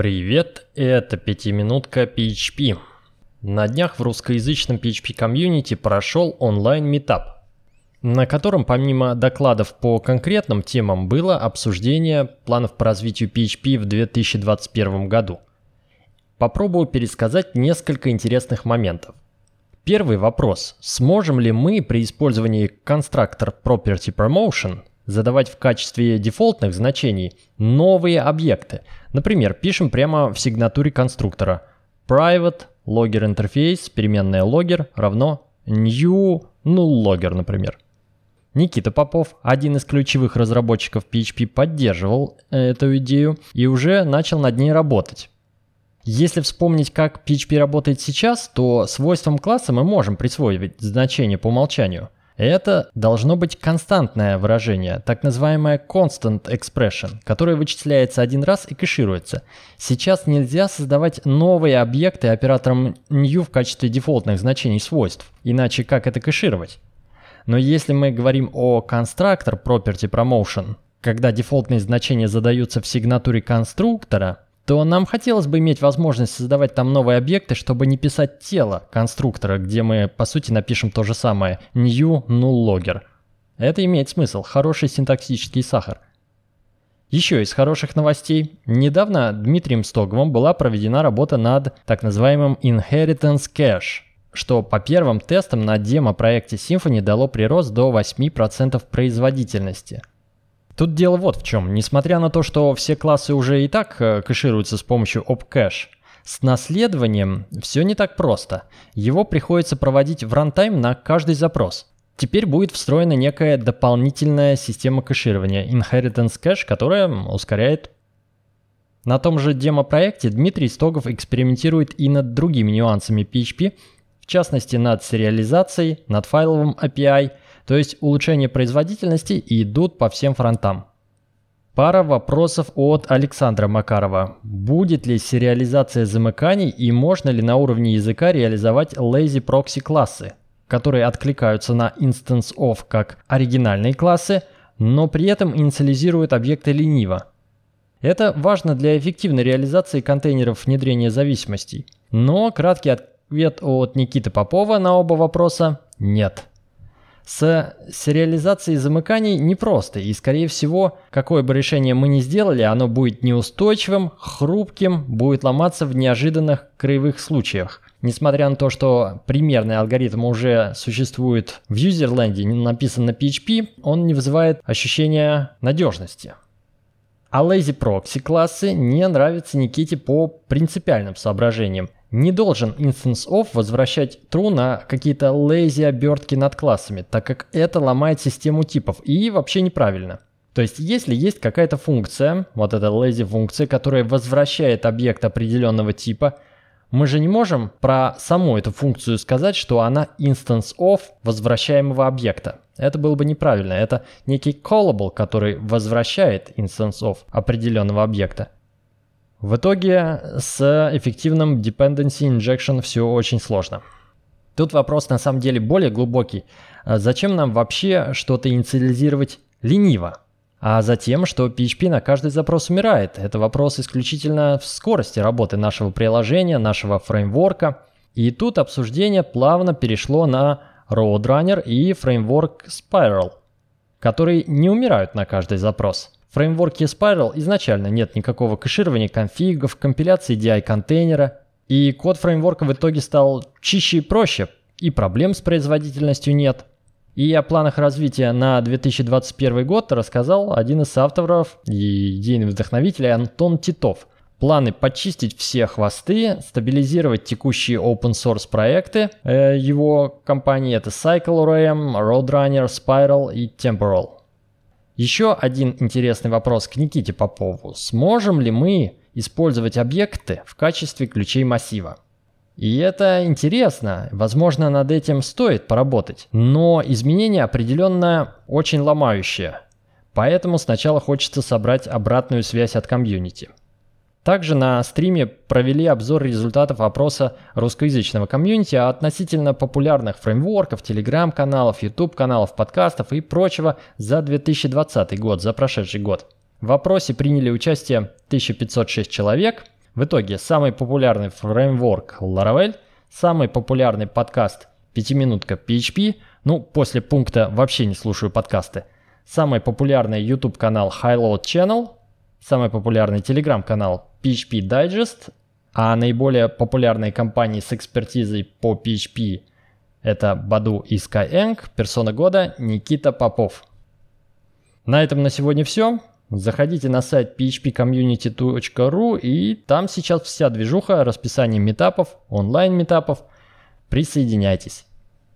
Привет, это пятиминутка PHP. На днях в русскоязычном PHP комьюнити прошел онлайн-метап, на котором помимо докладов по конкретным темам было обсуждение планов по развитию PHP в 2021 году. Попробую пересказать несколько интересных моментов. Первый вопрос. Сможем ли мы при использовании конструктор Property Promotion задавать в качестве дефолтных значений новые объекты. Например, пишем прямо в сигнатуре конструктора private logger interface, переменная logger равно new null logger, например. Никита Попов, один из ключевых разработчиков PHP, поддерживал эту идею и уже начал над ней работать. Если вспомнить, как PHP работает сейчас, то свойствам класса мы можем присвоить значение по умолчанию – это должно быть константное выражение, так называемое constant expression, которое вычисляется один раз и кэшируется. Сейчас нельзя создавать новые объекты оператором new в качестве дефолтных значений свойств, иначе как это кэшировать? Но если мы говорим о constructor property promotion, когда дефолтные значения задаются в сигнатуре конструктора, то нам хотелось бы иметь возможность создавать там новые объекты, чтобы не писать тело конструктора, где мы по сути напишем то же самое new null logger. Это имеет смысл, хороший синтаксический сахар. Еще из хороших новостей. Недавно Дмитрием Стоговым была проведена работа над так называемым Inheritance Cache, что по первым тестам на демо-проекте Symfony дало прирост до 8% производительности – Тут дело вот в чем. Несмотря на то, что все классы уже и так э, кэшируются с помощью opcache, с наследованием все не так просто. Его приходится проводить в рантайм на каждый запрос. Теперь будет встроена некая дополнительная система кэширования Inheritance Cache, которая ускоряет. На том же демо-проекте Дмитрий Стогов экспериментирует и над другими нюансами PHP, в частности над сериализацией, над файловым API – то есть улучшение производительности идут по всем фронтам. Пара вопросов от Александра Макарова. Будет ли сериализация замыканий и можно ли на уровне языка реализовать lazy proxy классы, которые откликаются на instance of как оригинальные классы, но при этом инициализируют объекты лениво? Это важно для эффективной реализации контейнеров внедрения зависимостей. Но краткий ответ от Никиты Попова на оба вопроса – нет. С сериализацией замыканий непросто, и скорее всего, какое бы решение мы ни сделали, оно будет неустойчивым, хрупким, будет ломаться в неожиданных краевых случаях. Несмотря на то, что примерный алгоритм уже существует в юзерленде, написан на PHP, он не вызывает ощущения надежности. А lazy proxy классы не нравятся Никите по принципиальным соображениям. Не должен instance of возвращать true на какие-то lazy обертки над классами, так как это ломает систему типов и вообще неправильно. То есть, если есть какая-то функция, вот эта lazy функция, которая возвращает объект определенного типа, мы же не можем про саму эту функцию сказать, что она instance of возвращаемого объекта. Это было бы неправильно. Это некий callable, который возвращает instance of определенного объекта. В итоге с эффективным dependency injection все очень сложно. Тут вопрос на самом деле более глубокий. А зачем нам вообще что-то инициализировать лениво? А затем, что PHP на каждый запрос умирает. Это вопрос исключительно в скорости работы нашего приложения, нашего фреймворка. И тут обсуждение плавно перешло на Roadrunner и фреймворк Spiral, которые не умирают на каждый запрос. Фреймворке Spiral изначально нет никакого кэширования конфигов, компиляции DI-контейнера, и код фреймворка в итоге стал чище и проще, и проблем с производительностью нет. И о планах развития на 2021 год рассказал один из авторов и идейный вдохновитель Антон Титов. Планы почистить все хвосты, стабилизировать текущие open source проекты э, его компании это CycleRM, Roadrunner, Spiral и Temporal. Еще один интересный вопрос к Никите Попову. Сможем ли мы использовать объекты в качестве ключей массива? И это интересно, возможно, над этим стоит поработать, но изменение определенно очень ломающее. Поэтому сначала хочется собрать обратную связь от комьюнити. Также на стриме провели обзор результатов опроса русскоязычного комьюнити относительно популярных фреймворков, телеграм-каналов, YouTube-каналов, подкастов и прочего за 2020 год, за прошедший год. В опросе приняли участие 1506 человек – В итоге, самый популярный фреймворк Laravel, самый популярный подкаст «Пятиминутка PHP», ну, после пункта «Вообще не слушаю подкасты», самый популярный YouTube канал Highload Channel, самый популярный телеграм-канал PHP Digest, а наиболее популярные компании с экспертизой по PHP это Баду и Skyeng, персона года Никита Попов. На этом на сегодня все. Заходите на сайт phpcommunity.ru и там сейчас вся движуха, расписание метапов, онлайн метапов. Присоединяйтесь.